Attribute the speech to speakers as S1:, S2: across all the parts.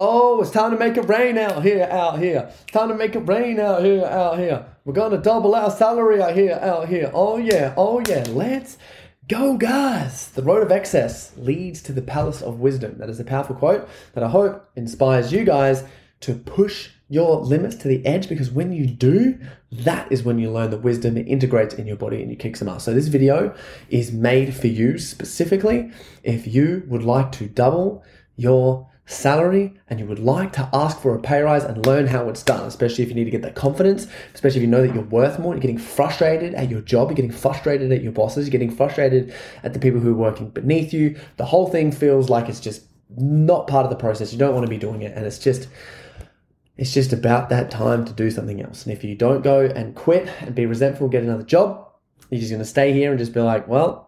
S1: Oh, it's time to make it rain out here, out here. It's time to make it rain out here, out here. We're gonna double our salary out here, out here. Oh yeah, oh yeah. Let's go, guys. The road of excess leads to the palace of wisdom. That is a powerful quote that I hope inspires you guys to push your limits to the edge because when you do, that is when you learn the wisdom that integrates in your body and you kick some ass. So this video is made for you specifically if you would like to double your salary and you would like to ask for a pay rise and learn how it's done, especially if you need to get that confidence, especially if you know that you're worth more, you're getting frustrated at your job, you're getting frustrated at your bosses, you're getting frustrated at the people who are working beneath you. The whole thing feels like it's just not part of the process. You don't want to be doing it and it's just it's just about that time to do something else. And if you don't go and quit and be resentful, get another job, you're just going to stay here and just be like, well,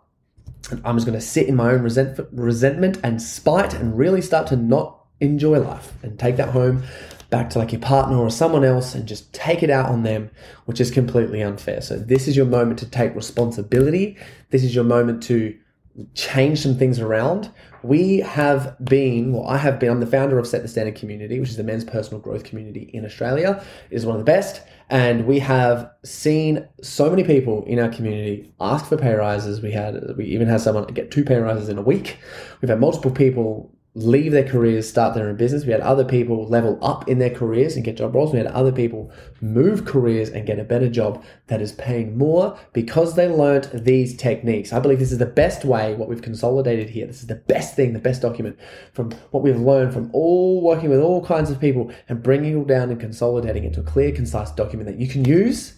S1: I'm just going to sit in my own resent- resentment and spite and really start to not enjoy life and take that home back to like your partner or someone else and just take it out on them, which is completely unfair. So, this is your moment to take responsibility. This is your moment to change some things around. We have been, well, I have been, I'm the founder of Set the Standard Community, which is the men's personal growth community in Australia. It is one of the best. And we have seen so many people in our community ask for pay rises. We had, we even had someone get two pay rises in a week. We've had multiple people leave their careers, start their own business. We had other people level up in their careers and get job roles. We had other people move careers and get a better job that is paying more because they learned these techniques. I believe this is the best way, what we've consolidated here. This is the best thing, the best document from what we've learned from all working with all kinds of people and bringing it all down and consolidating into a clear, concise document that you can use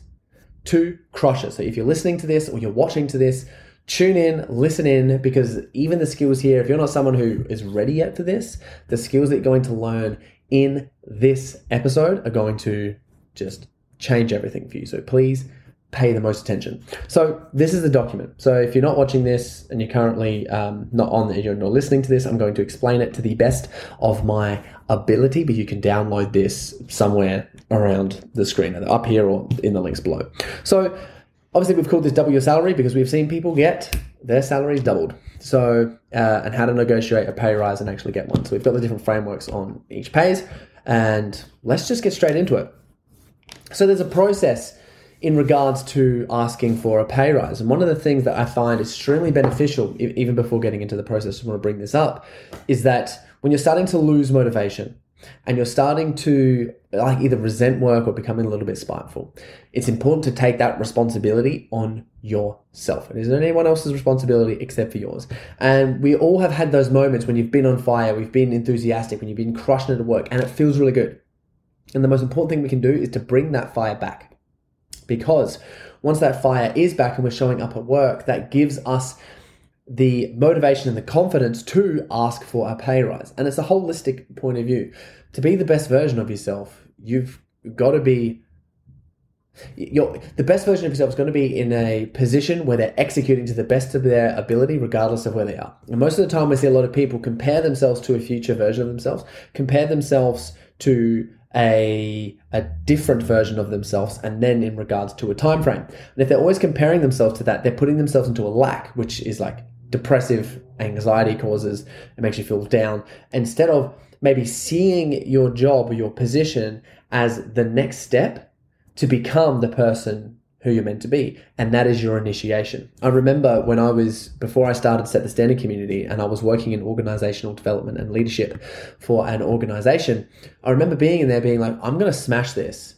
S1: to crush it. So if you're listening to this or you're watching to this, tune in, listen in, because even the skills here, if you're not someone who is ready yet for this, the skills that you're going to learn in this episode are going to just change everything for you. So please pay the most attention. So this is the document. So if you're not watching this and you're currently um, not on, you're not listening to this, I'm going to explain it to the best of my ability. But you can download this somewhere around the screen, either up here or in the links below. So Obviously, we've called this double your salary because we've seen people get their salaries doubled. So, uh, and how to negotiate a pay rise and actually get one. So, we've got the different frameworks on each pays, and let's just get straight into it. So, there's a process in regards to asking for a pay rise. And one of the things that I find extremely beneficial, even before getting into the process, I want to bring this up, is that when you're starting to lose motivation, and you're starting to like either resent work or becoming a little bit spiteful, it's important to take that responsibility on yourself. It isn't anyone else's responsibility except for yours. And we all have had those moments when you've been on fire, we've been enthusiastic, when you've been crushing it at work, and it feels really good. And the most important thing we can do is to bring that fire back. Because once that fire is back and we're showing up at work, that gives us the motivation and the confidence to ask for a pay rise. And it's a holistic point of view. To be the best version of yourself, you've got to be your the best version of yourself is going to be in a position where they're executing to the best of their ability regardless of where they are and most of the time we see a lot of people compare themselves to a future version of themselves compare themselves to a a different version of themselves and then in regards to a time frame and if they're always comparing themselves to that they're putting themselves into a lack which is like depressive anxiety causes. It makes you feel down. Instead of maybe seeing your job or your position as the next step to become the person who you're meant to be. And that is your initiation. I remember when I was, before I started Set the Standard Community and I was working in organizational development and leadership for an organization, I remember being in there being like, I'm going to smash this.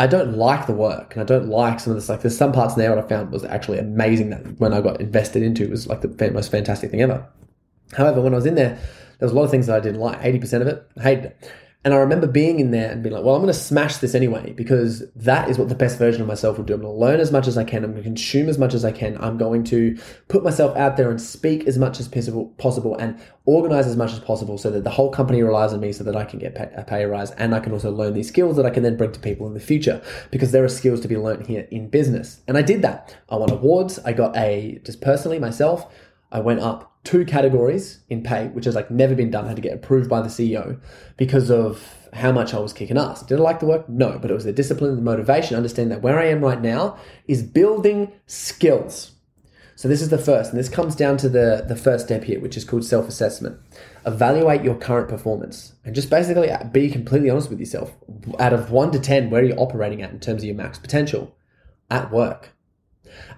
S1: I don't like the work and I don't like some of this. Like, there's some parts in there what I found was actually amazing that when I got invested into, it was like the most fantastic thing ever. However, when I was in there, there was a lot of things that I didn't like. 80% of it, I hated it. And I remember being in there and being like, well, I'm going to smash this anyway because that is what the best version of myself will do. I'm going to learn as much as I can. I'm going to consume as much as I can. I'm going to put myself out there and speak as much as possible and organize as much as possible so that the whole company relies on me so that I can get a pay rise and I can also learn these skills that I can then bring to people in the future because there are skills to be learned here in business. And I did that. I won awards. I got a, just personally myself, I went up two categories in pay, which has like never been done. Had to get approved by the CEO because of how much I was kicking ass. Did I like the work? No, but it was the discipline the motivation. Understand that where I am right now is building skills. So this is the first, and this comes down to the, the first step here, which is called self-assessment. Evaluate your current performance and just basically uh, be completely honest with yourself. Out of one to 10, where are you operating at in terms of your max potential at work?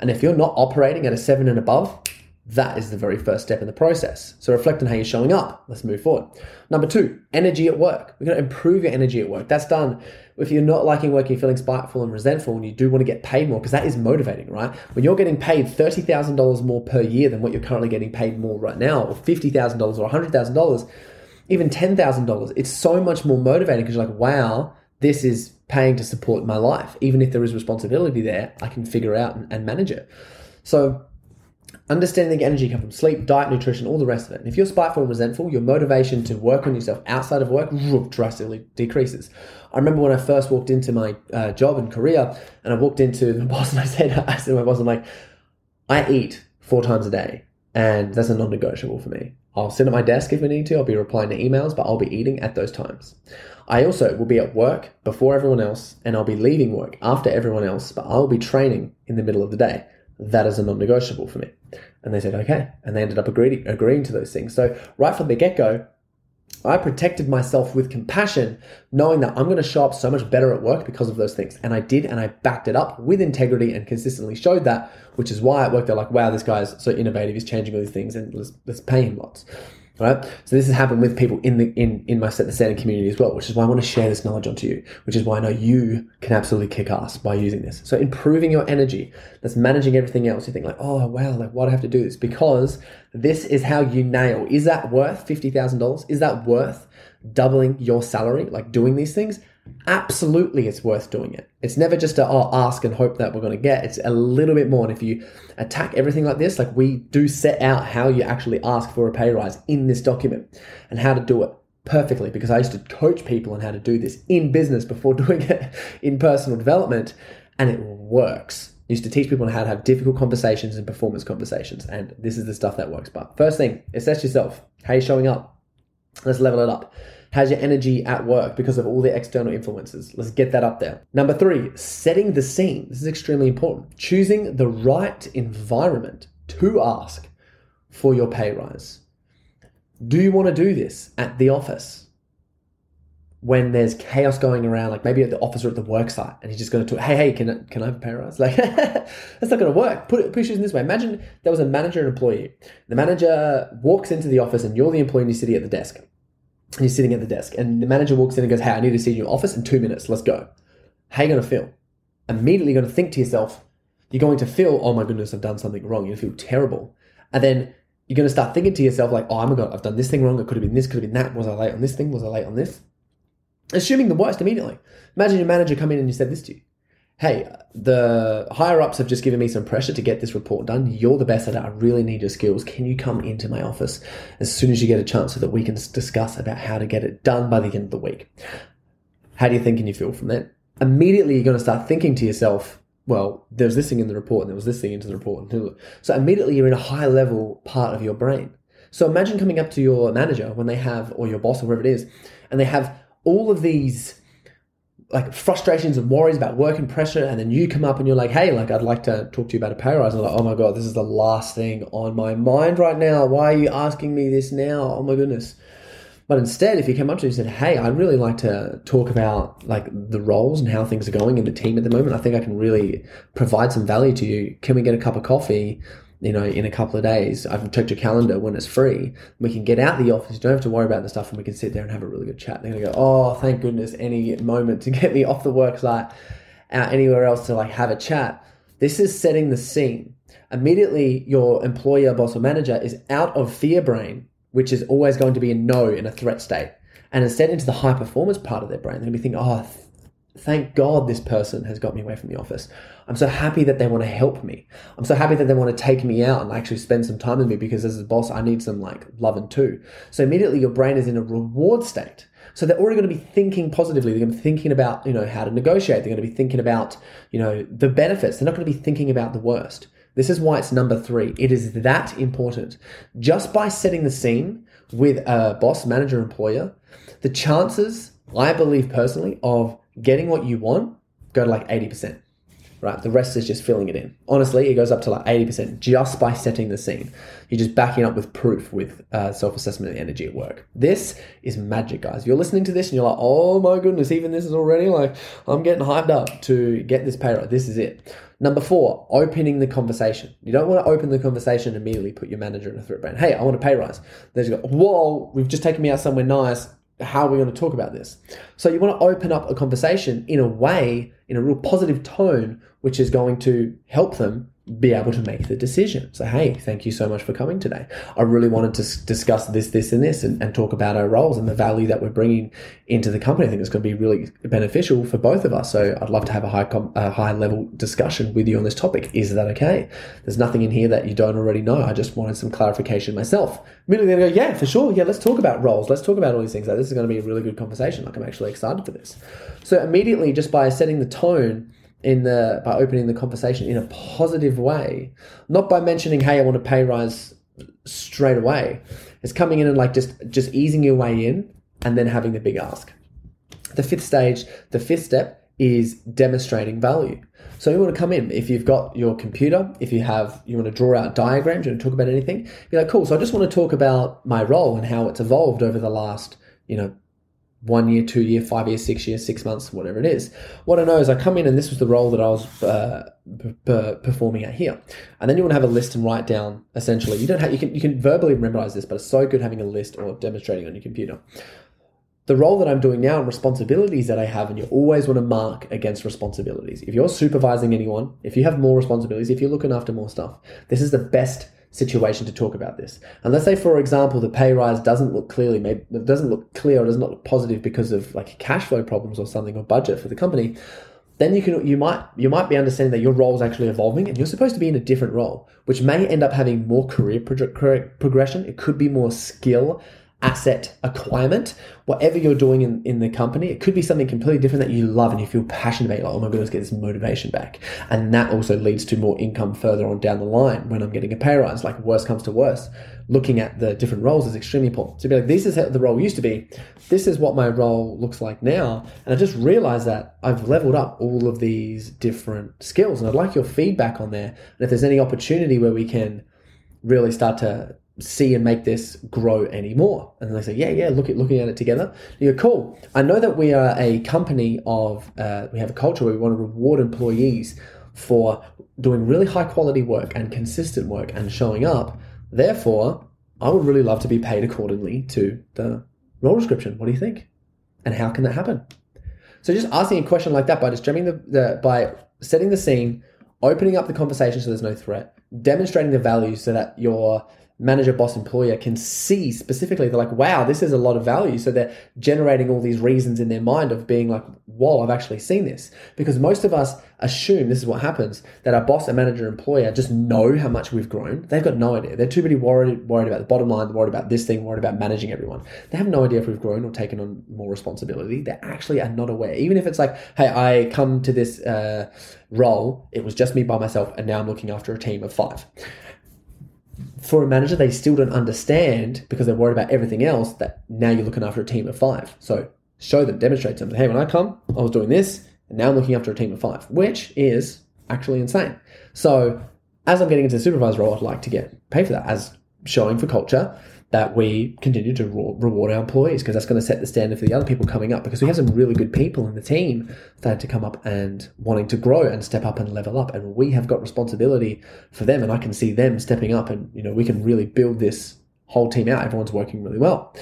S1: And if you're not operating at a seven and above, that is the very first step in the process. So reflect on how you're showing up. Let's move forward. Number two, energy at work. We're going to improve your energy at work. That's done if you're not liking work, you're feeling spiteful and resentful, and you do want to get paid more because that is motivating, right? When you're getting paid thirty thousand dollars more per year than what you're currently getting paid more right now, or fifty thousand dollars, or hundred thousand dollars, even ten thousand dollars, it's so much more motivating because you're like, wow, this is paying to support my life. Even if there is responsibility there, I can figure out and, and manage it. So Understanding the energy comes from sleep, diet, nutrition, all the rest of it. And if you're spiteful and resentful, your motivation to work on yourself outside of work drastically decreases. I remember when I first walked into my uh, job in Korea, and I walked into the boss and I said, I said to my boss, I'm like, I eat four times a day, and that's a non-negotiable for me. I'll sit at my desk if I need to. I'll be replying to emails, but I'll be eating at those times. I also will be at work before everyone else, and I'll be leaving work after everyone else, but I'll be training in the middle of the day that is a non-negotiable for me. And they said, okay. And they ended up agreeing, agreeing to those things. So right from the get-go, I protected myself with compassion, knowing that I'm going to show up so much better at work because of those things. And I did, and I backed it up with integrity and consistently showed that, which is why at work they're like, wow, this guy's so innovative, he's changing all these things, and let's, let's pay him lots right? So this has happened with people in the in in my set the standard community as well, which is why I want to share this knowledge onto you, which is why I know you can absolutely kick ass by using this. So improving your energy, that's managing everything else. You think like, oh wow, like why do I have to do this? Because this is how you nail. Is that worth fifty thousand dollars? Is that worth doubling your salary? Like doing these things? Absolutely it's worth doing it. It's never just a oh, ask and hope that we're going to get. It's a little bit more. And if you attack everything like this, like we do set out how you actually ask for a pay rise in this document and how to do it perfectly because I used to coach people on how to do this in business before doing it in personal development and it works. I used to teach people how to have difficult conversations and performance conversations and this is the stuff that works. But first thing, assess yourself. How are you showing up? Let's level it up. How's your energy at work because of all the external influences? Let's get that up there. Number three, setting the scene. This is extremely important. Choosing the right environment to ask for your pay rise. Do you want to do this at the office? when there's chaos going around, like maybe at the office or at the work site, and he's just going to talk, hey, hey, can I, can I have a pay rise? Like, that's not going to work. Put it, push it in this way. Imagine there was a manager and employee. The manager walks into the office, and you're the employee, and you're sitting at the desk you're sitting at the desk, and the manager walks in and goes, Hey, I need to see you in your office in two minutes. Let's go. How are you going to feel? Immediately, you're going to think to yourself, You're going to feel, Oh my goodness, I've done something wrong. You're going to feel terrible. And then you're going to start thinking to yourself, like, oh, oh my God, I've done this thing wrong. It could have been this, could have been that. Was I late on this thing? Was I late on this? Assuming the worst immediately. Imagine your manager come in and you said this to you hey, the higher ups have just given me some pressure to get this report done. You're the best at it. I really need your skills. Can you come into my office as soon as you get a chance so that we can discuss about how to get it done by the end of the week? How do you think and you feel from that? Immediately, you're going to start thinking to yourself, well, there's this thing in the report and there was this thing into the report. So immediately, you're in a high level part of your brain. So imagine coming up to your manager when they have, or your boss or whoever it is, and they have all of these like frustrations and worries about work and pressure, and then you come up and you're like, "Hey, like I'd like to talk to you about a pay rise." And I'm like, "Oh my god, this is the last thing on my mind right now. Why are you asking me this now? Oh my goodness." But instead, if you came up to me and said, "Hey, I'd really like to talk about like the roles and how things are going in the team at the moment. I think I can really provide some value to you. Can we get a cup of coffee?" You know, in a couple of days, I've checked your calendar when it's free. We can get out the office. You don't have to worry about the stuff and we can sit there and have a really good chat. They're going to go, oh, thank goodness, any moment to get me off the work site out anywhere else to like have a chat. This is setting the scene. Immediately, your employer, boss, or manager is out of fear brain, which is always going to be a no in a threat state. and instead into the high performance part of their brain. They're going to be thinking, oh, thank God this person has got me away from the office. I'm so happy that they want to help me. I'm so happy that they want to take me out and actually spend some time with me because as a boss, I need some like loving too. So immediately your brain is in a reward state. So they're already going to be thinking positively. They're going to be thinking about, you know, how to negotiate. They're going to be thinking about, you know, the benefits. They're not going to be thinking about the worst. This is why it's number three. It is that important. Just by setting the scene with a boss, manager, employer, the chances, I believe personally, of getting what you want go to like 80% right? The rest is just filling it in. Honestly, it goes up to like 80% just by setting the scene. You're just backing up with proof with uh, self assessment and energy at work. This is magic, guys. If you're listening to this and you're like, oh my goodness, even this is already like, I'm getting hyped up to get this pay rise. This is it. Number four, opening the conversation. You don't want to open the conversation immediately, put your manager in a threat brain. Hey, I want a pay rise. They just go, whoa, we've just taken me out somewhere nice how are we going to talk about this? So you want to open up a conversation in a way, in a real positive tone, which is going to help them be able to make the decision. So, hey, thank you so much for coming today. I really wanted to discuss this, this, and this, and, and, talk about our roles and the value that we're bringing into the company. I think it's going to be really beneficial for both of us. So, I'd love to have a high, com- a high level discussion with you on this topic. Is that okay? There's nothing in here that you don't already know. I just wanted some clarification myself. Immediately, they go, yeah, for sure. Yeah, let's talk about roles. Let's talk about all these things. Like, this is going to be a really good conversation. Like, I'm actually excited for this. So, immediately, just by setting the tone, in the by opening the conversation in a positive way, not by mentioning, "Hey, I want a pay rise straight away." It's coming in and like just just easing your way in, and then having the big ask. The fifth stage, the fifth step is demonstrating value. So you want to come in if you've got your computer, if you have you want to draw out diagrams, you want to talk about anything. Be like, cool. So I just want to talk about my role and how it's evolved over the last you know one year, two year, five year, six year, six months, whatever it is. What I know is I come in and this was the role that I was uh, p- p- performing at here, and then you want to have a list and write down. Essentially, you don't have you can you can verbally memorize this, but it's so good having a list or demonstrating on your computer. The role that I'm doing now and responsibilities that I have, and you always want to mark against responsibilities. If you're supervising anyone, if you have more responsibilities, if you're looking after more stuff, this is the best situation to talk about this. And let's say, for example, the pay rise doesn't look clearly, maybe it doesn't look clear or does not look positive because of like cash flow problems or something or budget for the company. Then you can you might you might be understanding that your role is actually evolving and you're supposed to be in a different role, which may end up having more career pro- progression. It could be more skill asset acquirement, whatever you're doing in, in the company, it could be something completely different that you love and you feel passionate about. Like, oh my goodness, get this motivation back. And that also leads to more income further on down the line when I'm getting a pay rise. Like worst comes to worst, looking at the different roles is extremely important. To be like, this is how the role used to be. This is what my role looks like now. And I just realized that I've leveled up all of these different skills. And I'd like your feedback on there. And if there's any opportunity where we can really start to see and make this grow anymore. And they say, yeah, yeah, look at looking at it together. You go, cool. I know that we are a company of, uh, we have a culture where we want to reward employees for doing really high quality work and consistent work and showing up. Therefore, I would really love to be paid accordingly to the role description. What do you think? And how can that happen? So just asking a question like that by just jamming the, the by setting the scene, opening up the conversation so there's no threat, demonstrating the value so that you're manager, boss, employer can see specifically, they're like, wow, this is a lot of value. So they're generating all these reasons in their mind of being like, whoa, I've actually seen this. Because most of us assume this is what happens that our boss, a manager, employer just know how much we've grown. They've got no idea. They're too busy worried, worried about the bottom line, worried about this thing, worried about managing everyone. They have no idea if we've grown or taken on more responsibility. They actually are not aware. Even if it's like, hey, I come to this uh, role, it was just me by myself, and now I'm looking after a team of five for a manager, they still don't understand because they're worried about everything else that now you're looking after a team of five. So show them, demonstrate to them, hey, when I come, I was doing this, and now I'm looking after a team of five, which is actually insane. So as I'm getting into the supervisor role, I'd like to get paid for that as showing for culture that we continue to reward our employees because that's going to set the standard for the other people coming up because we have some really good people in the team that to come up and wanting to grow and step up and level up and we have got responsibility for them and I can see them stepping up and you know we can really build this whole team out. Everyone's working really well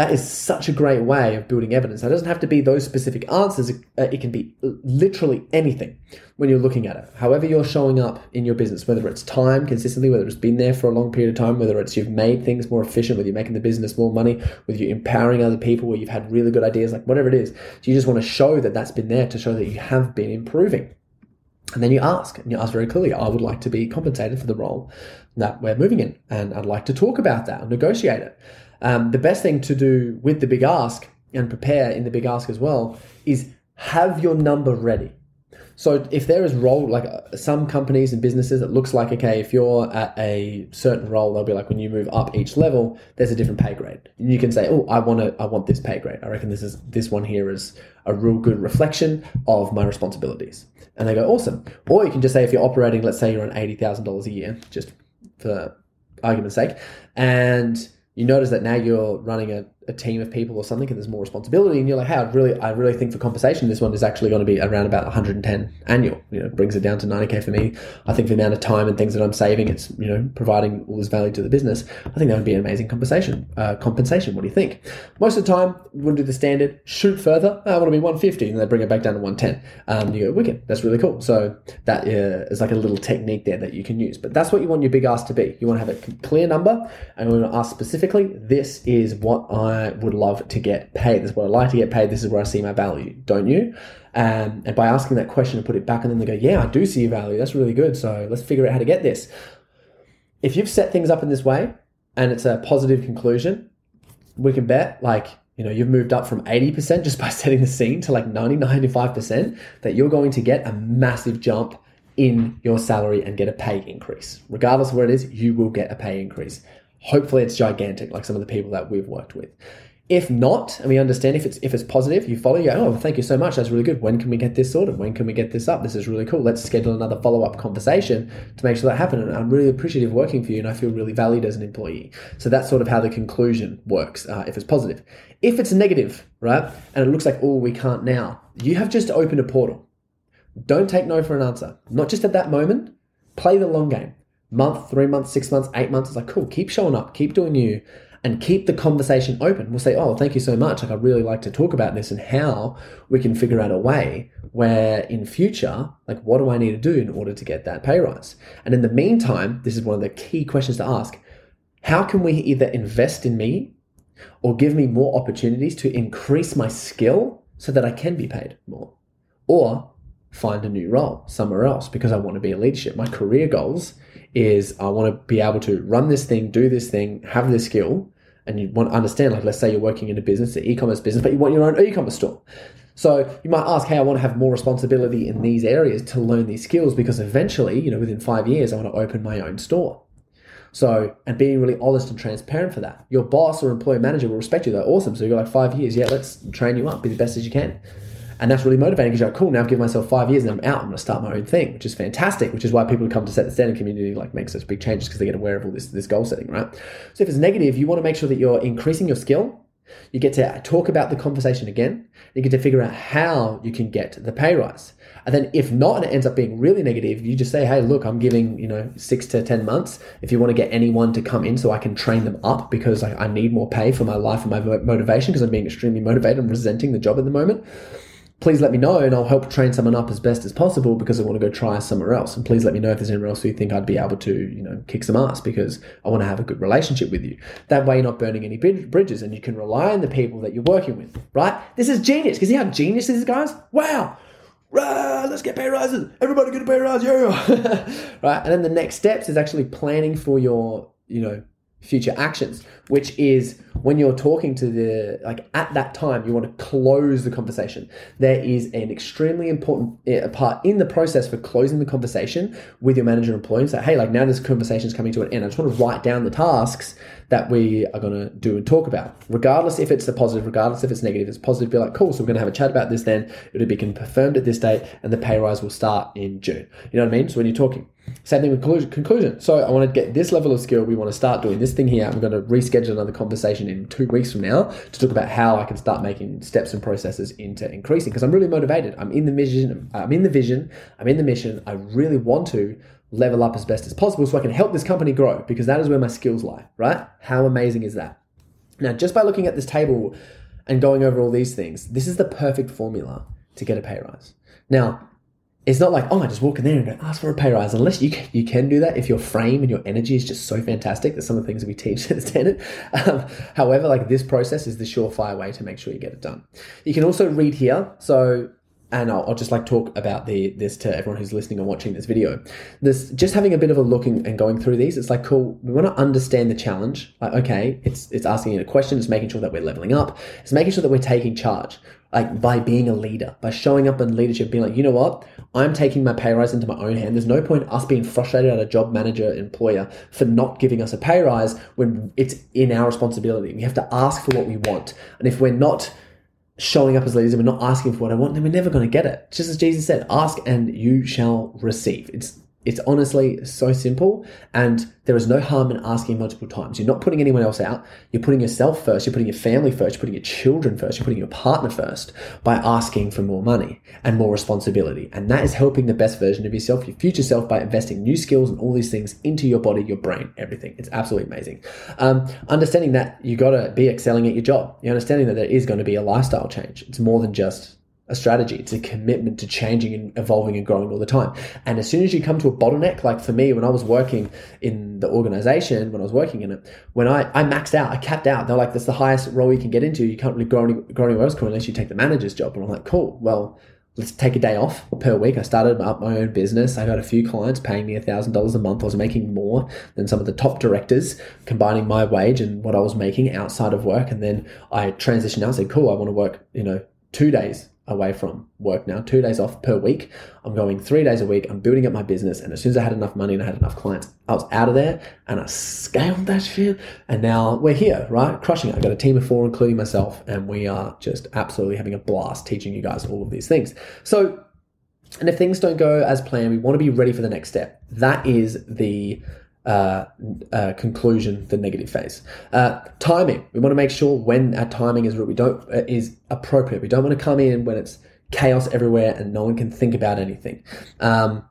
S1: that is such a great way of building evidence. It doesn't have to be those specific answers. Uh, it can be literally anything when you're looking at it. However, you're showing up in your business, whether it's time consistently, whether it's been there for a long period of time, whether it's you've made things more efficient, whether you're making the business more money, whether you're empowering other people, where you've had really good ideas, like whatever it is. So you just want to show that that's been there to show that you have been improving. And then you ask, and you ask very clearly, I would like to be compensated for the role that we're moving in, and I'd like to talk about that and negotiate it. Um, the best thing to do with the big ask and prepare in the big ask as well is have your number ready. So if there is role like uh, some companies and businesses, it looks like okay, if you're at a certain role, they'll be like when you move up each level, there's a different pay grade. You can say, oh, I want to, I want this pay grade. I reckon this is this one here is a real good reflection of my responsibilities. And they go, awesome. Or you can just say if you're operating, let's say you're on eighty thousand dollars a year, just for argument's sake, and you notice that now you're running a, a team of people or something and there's more responsibility and you're like hey i really i really think for compensation this one is actually going to be around about 110 annual. You know brings it down to 90k for me. I think the amount of time and things that i'm saving it's you know providing all this value to the business i think that would be an amazing compensation uh, compensation. What do you think? Most of the time we to do the standard shoot further i want to be 150 and they bring it back down to 110 um, you go wicked that's really cool. So that uh, is like a little technique there that you can use but that's what you want your big ask to be. You want to have a clear number and you want to ask specifically this is what i would love to get paid. This is what I like to get paid. This is where I see my value. Don't you? Um, and by asking that question and put it back, and then they go, yeah, I do see value. That's really good. So let's figure out how to get this. If you've set things up in this way and it's a positive conclusion, we can bet like you know you've moved up from 80% just by setting the scene to like 90 95% that you're going to get a massive jump in your salary and get a pay increase regardless of where it is you will get a pay increase hopefully it's gigantic like some of the people that we've worked with if not, and we understand if it's if it's positive, you follow, you go, oh, thank you so much. That's really good. When can we get this sorted? When can we get this up? This is really cool. Let's schedule another follow up conversation to make sure that happens. And I'm really appreciative working for you, and I feel really valued as an employee. So that's sort of how the conclusion works. Uh, if it's positive, if it's negative, right, and it looks like oh we can't now, you have just opened a portal. Don't take no for an answer. Not just at that moment. Play the long game. Month, three months, six months, eight months. It's like cool. Keep showing up. Keep doing you and keep the conversation open. We'll say, oh, thank you so much. Like, I'd really like to talk about this and how we can figure out a way where in future, like, what do I need to do in order to get that pay rise? And in the meantime, this is one of the key questions to ask. How can we either invest in me or give me more opportunities to increase my skill so that I can be paid more? Or find a new role somewhere else because I want to be in leadership. My career goals is I want to be able to run this thing, do this thing, have this skill, and you want to understand, like let's say you're working in a business, an e-commerce business, but you want your own e-commerce store. So you might ask, hey, I want to have more responsibility in these areas to learn these skills because eventually, you know, within five years, I want to open my own store. So, and being really honest and transparent for that. Your boss or employee manager will respect you. They're awesome. So you got like five years. Yeah, let's train you up, be the best as you can. And that's really motivating because you're like, cool, now I've given myself five years and I'm out. I'm going to start my own thing, which is fantastic, which is why people come to set the standard community like make such big changes because they get aware of all this, this goal setting, right? So if it's negative, you want to make sure that you're increasing your skill. You get to talk about the conversation again. You get to figure out how you can get the pay rise. And then if not, and it ends up being really negative, you just say, hey, look, I'm giving, you know, six to 10 months. If you want to get anyone to come in so I can train them up because I, I need more pay for my life and my motivation because I'm being extremely motivated and resenting the job at the moment please let me know and I'll help train someone up as best as possible because I want to go try somewhere else. And please let me know if there's anywhere else you think I'd be able to, you know, kick some ass because I want to have a good relationship with you. That way you're not burning any bridges and you can rely on the people that you're working with, right? This is genius. Because see how genius this is, guys? Wow. Right, let's get pay rises. Everybody get a pay rise, yeah. right. And then the next steps is actually planning for your, you know, future actions, which is when you're talking to the, like at that time, you want to close the conversation. There is an extremely important eh, part in the process for closing the conversation with your manager and employee say, hey, like now this conversation is coming to an end. I just want to write down the tasks that we are going to do and talk about. Regardless if it's a positive, regardless if it's negative, it's positive, be like, cool, so we're going to have a chat about this then. It'll be confirmed at this date and the pay rise will start in June. You know what I mean? So when you're talking, same thing with conclusion. So I want to get this level of skill. We want to start doing this thing here. I'm going to reschedule another conversation in two weeks from now to talk about how I can start making steps and processes into increasing because I'm really motivated. I'm in the vision. I'm in the vision. I'm in the mission. I really want to level up as best as possible so I can help this company grow because that is where my skills lie, right? How amazing is that? Now, just by looking at this table and going over all these things, this is the perfect formula to get a pay rise. Now, it's not like, oh, I just walk in there and go, ask for a pay rise. Unless you can, you can do that if your frame and your energy is just so fantastic. That's some of the things that we teach at Standard. Um, however, like this process is the surefire way to make sure you get it done. You can also read here. So and I'll, I'll, just like talk about the this to everyone who's listening and watching this video. This just having a bit of a look and, and going through these. It's like cool. We want to understand the challenge. Like okay, it's it's asking you a question. It's making sure that we're leveling up. It's making sure that we're taking charge. Like by being a leader, by showing up in leadership, being like, you know what, I'm taking my pay rise into my own hand. There's no point us being frustrated at a job manager, employer for not giving us a pay rise when it's in our responsibility. We have to ask for what we want, and if we're not showing up as leaders and we're not asking for what I want, then we're never going to get it. Just as Jesus said, ask and you shall receive. It's it's honestly so simple, and there is no harm in asking multiple times. You're not putting anyone else out. You're putting yourself first. You're putting your family first. You're putting your children first. You're putting your partner first by asking for more money and more responsibility. And that is helping the best version of yourself, your future self, by investing new skills and all these things into your body, your brain, everything. It's absolutely amazing. Um, understanding that you got to be excelling at your job. You're understanding that there is going to be a lifestyle change. It's more than just a strategy. It's a commitment to changing and evolving and growing all the time. And as soon as you come to a bottleneck, like for me, when I was working in the organization, when I was working in it, when I, I maxed out, I capped out, they're like, that's the highest role you can get into. You can't really grow, any, grow anywhere else unless you take the manager's job. And I'm like, cool. Well, let's take a day off per week. I started up my own business. I got a few clients paying me $1,000 a month. I was making more than some of the top directors, combining my wage and what I was making outside of work. And then I transitioned out and said, cool, I want to work, you know, two days away from work now, two days off per week. I'm going three days a week. I'm building up my business. And as soon as I had enough money and I had enough clients, I was out of there and I scaled that shit. And now we're here, right? Crushing it. I've got a team of four, including myself, and we are just absolutely having a blast teaching you guys all of these things. So, and if things don't go as planned, we want to be ready for the next step. That is the uh, uh, conclusion, the negative phase. Uh, timing. We want to make sure when our timing is we don't uh, is appropriate. We don't want to come in when it's chaos everywhere and no one can think about anything. Um,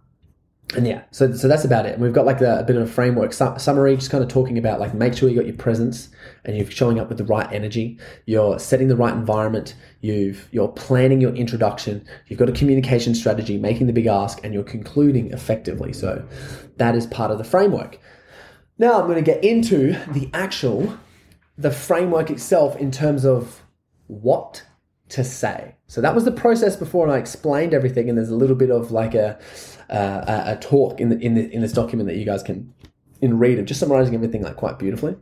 S1: and yeah, so so that's about it. And we've got like a, a bit of a framework su- summary, just kind of talking about like make sure you got your presence and you're showing up with the right energy. You're setting the right environment. You've you're planning your introduction. You've got a communication strategy, making the big ask, and you're concluding effectively. So that is part of the framework. Now I'm going to get into the actual the framework itself in terms of what to say. So that was the process before, and I explained everything. And there's a little bit of like a uh, a, talk in the, in the, in this document that you guys can in read of just summarizing everything like quite beautifully.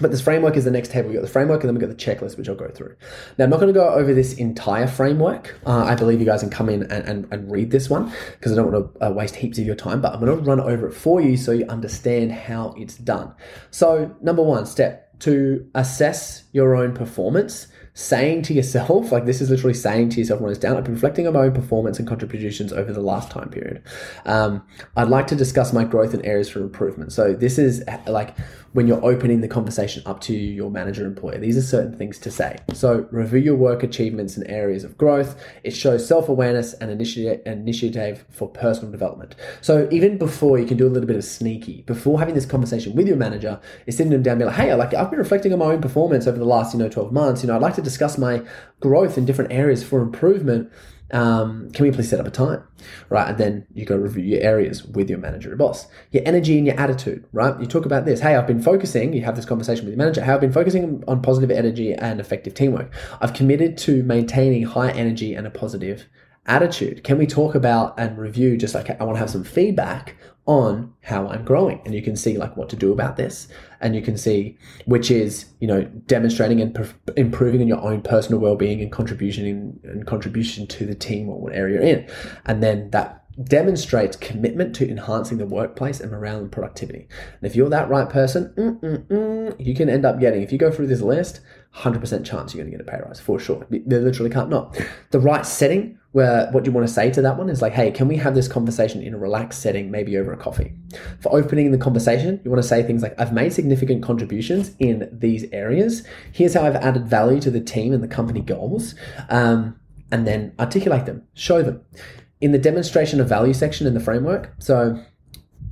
S1: But this framework is the next table. We've got the framework and then we've got the checklist, which I'll go through. Now, I'm not going to go over this entire framework. Uh, I believe you guys can come in and, and, and read this one because I don't want to uh, waste heaps of your time, but I'm going to run over it for you so you understand how it's done. So, number one step to assess your own performance saying to yourself, like this is literally saying to yourself when it's down, I've been reflecting on my own performance and contributions over the last time period. Um, I'd like to discuss my growth and areas for improvement. So this is like when you're opening the conversation up to your manager employer. These are certain things to say. So review your work achievements and areas of growth. It shows self-awareness and initiative, for personal development. So even before you can do a little bit of sneaky, before having this conversation with your manager, is sitting them down and be like, hey, I like I've been reflecting on my own performance over the last, you know, 12 months. You know, I'd like to discuss my growth in different areas for improvement um, can we please set up a time? Right and then you go review your areas with your manager or boss. Your energy and your attitude right? You talk about this. Hey i've been focusing you have this conversation with your manager. Hey i've been focusing on positive energy and effective teamwork. I've committed to maintaining high energy and a positive attitude. Can we talk about and review just like i want to have some feedback on how I'm growing. And you can see like what to do about this. And you can see which is, you know, demonstrating and improving in your own personal well-being and contribution in, and contribution to the team or what area you're in. And then that demonstrates commitment to enhancing the workplace and morale and productivity. And if you're that right person, you can end up getting, if you go through this list, 100% chance you're going to get a pay rise for sure. They literally can't not. The right setting where what you want to say to that one is like, hey, can we have this conversation in a relaxed setting, maybe over a coffee? For opening the conversation, you want to say things like, I've made significant contributions in these areas. Here's how I've added value to the team and the company goals. Um, and then articulate them, show them in the demonstration of value section in the framework. So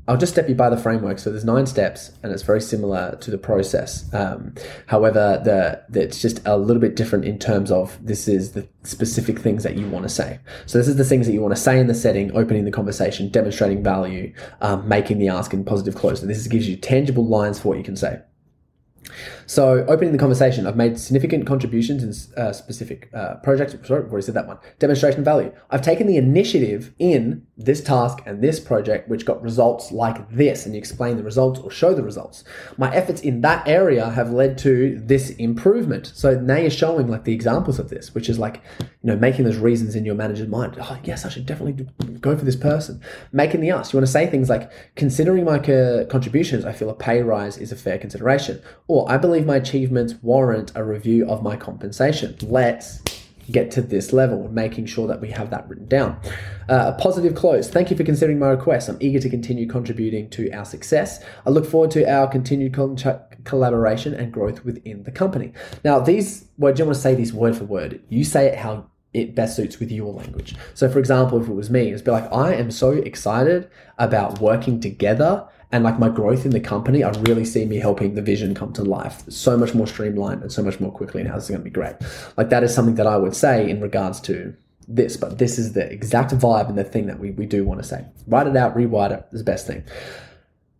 S1: I'll just step you by the framework. So there's nine steps, and it's very similar to the process. Um, however, the, it's just a little bit different in terms of this is the specific things that you want to say. So this is the things that you want to say in the setting, opening the conversation, demonstrating value, um, making the ask, and positive close. And this gives you tangible lines for what you can say. So, opening the conversation, I've made significant contributions in uh, specific uh, projects. Sorry, I've already said that one. Demonstration value. I've taken the initiative in this task and this project, which got results like this, and you explain the results or show the results. My efforts in that area have led to this improvement. So now you're showing like the examples of this, which is like, you know, making those reasons in your manager's mind. Oh, yes, I should definitely go for this person. Making the ask. You want to say things like, considering my uh, contributions, I feel a pay rise is a fair consideration. Or I believe believe my achievements warrant a review of my compensation. Let's get to this level, making sure that we have that written down. Uh, a positive close. Thank you for considering my request. I'm eager to continue contributing to our success. I look forward to our continued con- collaboration and growth within the company. Now, these words, you want to say these word for word. You say it how it best suits with your language. So, for example, if it was me, it's be like, I am so excited about working together and like my growth in the company, I really see me helping the vision come to life so much more streamlined and so much more quickly. And how this is going to be great. Like that is something that I would say in regards to this, but this is the exact vibe and the thing that we, we do want to say. Write it out, rewrite it is the best thing.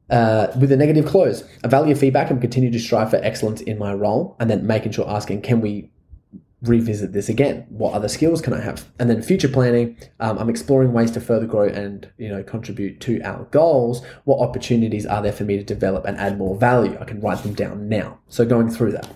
S1: Uh, with a negative close, I value feedback and continue to strive for excellence in my role, and then making sure asking, can we revisit this again. What other skills can I have? And then future planning, um, I'm exploring ways to further grow and you know contribute to our goals. What opportunities are there for me to develop and add more value? I can write them down now. So going through that.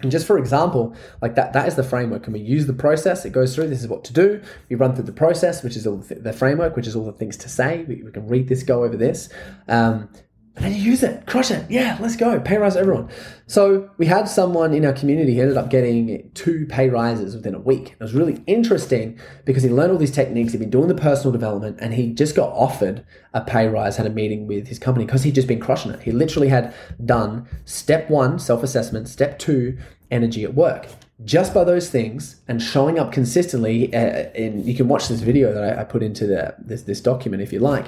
S1: And just for example, like that, that is the framework. and we use the process? It goes through. This is what to do. We run through the process, which is all the, the framework, which is all the things to say. We, we can read this, go over this. Um, and then you use it, crush it. Yeah, let's go. Pay rise everyone. So we had someone in our community who ended up getting two pay rises within a week. It was really interesting because he learned all these techniques. He'd been doing the personal development and he just got offered a pay rise, had a meeting with his company because he'd just been crushing it. He literally had done step one, self assessment, step two, energy at work. Just by those things and showing up consistently, uh, and you can watch this video that I, I put into the, this, this document if you like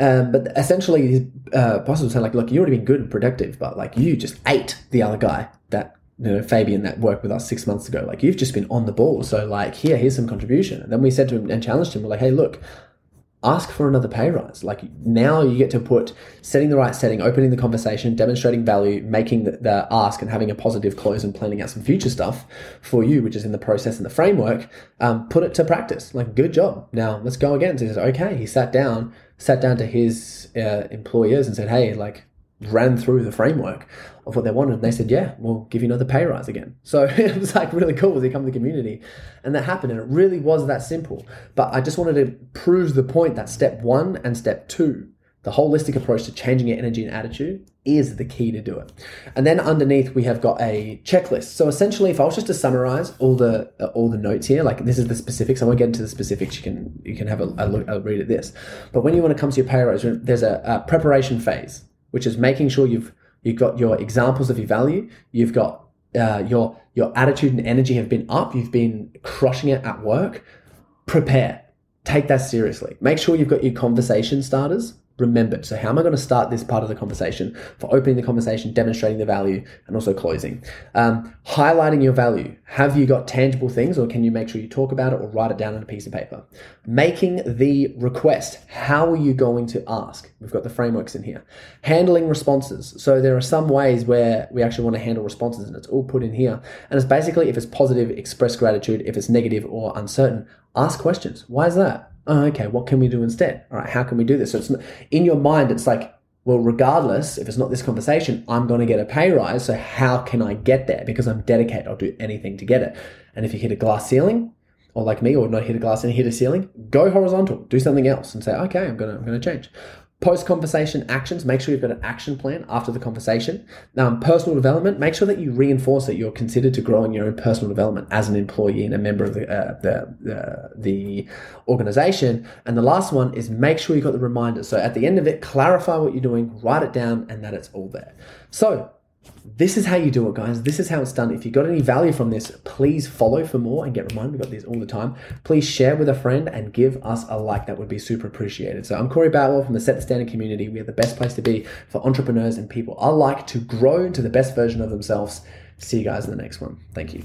S1: um, but essentially, his uh, bosses would say, like, look, you've already been good and productive, but like you just ate the other guy that you know Fabian that worked with us six months ago. Like you've just been on the ball. So like here, here's some contribution. And then we said to him and challenged him, we're like, hey, look, ask for another pay rise. Like now you get to put setting the right setting, opening the conversation, demonstrating value, making the, the, ask and having a positive close and planning out some future stuff for you, which is in the process and the framework. Um, put it to practice. Like good job. Now let's go again. So he says, okay, he sat down, sat down to his uh, employers and said, hey, like ran through the framework of what they wanted. And they said, yeah, we'll give you another pay rise again. So it was like really cool as he come to the community. And that happened. And it really was that simple. But I just wanted to prove the point that step one and step two, the holistic approach to changing your energy and attitude is the key to do it. And then underneath we have got a checklist. So essentially, if I was just to summarize all the uh, all the notes here, like this is the specifics. I won't get into the specifics. You can you can have a, a look, a read at this. But when you want to come to your pay rise, there's a, a preparation phase which is making sure you've you've got your examples of your value, you've got uh, your your attitude and energy have been up, you've been crushing it at work. Prepare, take that seriously. Make sure you've got your conversation starters remembered. So, how am I going to start this part of the conversation for opening the conversation, demonstrating the value, and also closing? Um, highlighting your value. Have you got tangible things, or can you make sure you talk about it or write it down on a piece of paper? Making the request. How are you going to ask? We've got the frameworks in here. Handling responses. So, there are some ways where we actually want to handle responses, and it's all put in here. And it's basically if it's positive, express gratitude. If it's negative or uncertain, ask questions. Why is that? Oh, okay, what can we do instead? All right, how can we do this? So it's in your mind, it's like, well, regardless, if it's not this conversation, I'm going to get a pay rise. So how can I get there? Because I'm dedicated. I'll do anything to get it. And if you hit a glass ceiling, or like me, or not hit a glass and hit a ceiling, go horizontal, do something else, and say, okay, I'm gonna I'm gonna change. Post conversation actions, make sure you've got an action plan after the conversation. Um, personal development, make sure that you reinforce that you're considered to grow in your own personal development as an employee and a member of the, uh, the, the, the organization. And the last one is make sure you've got the reminder. So at the end of it, clarify what you're doing, write it down, and that it's all there. So this is how you do it, guys. This is how it's done. If you got any value from this, please follow for more and get reminded. We got these all the time. Please share with a friend and give us a like. That would be super appreciated. So I'm Corey Boutwell from the Set the Standard community. We are the best place to be for entrepreneurs and people alike to grow into the best version of themselves. See you guys in the next one. Thank you.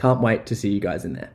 S1: Can't wait to see you guys in there.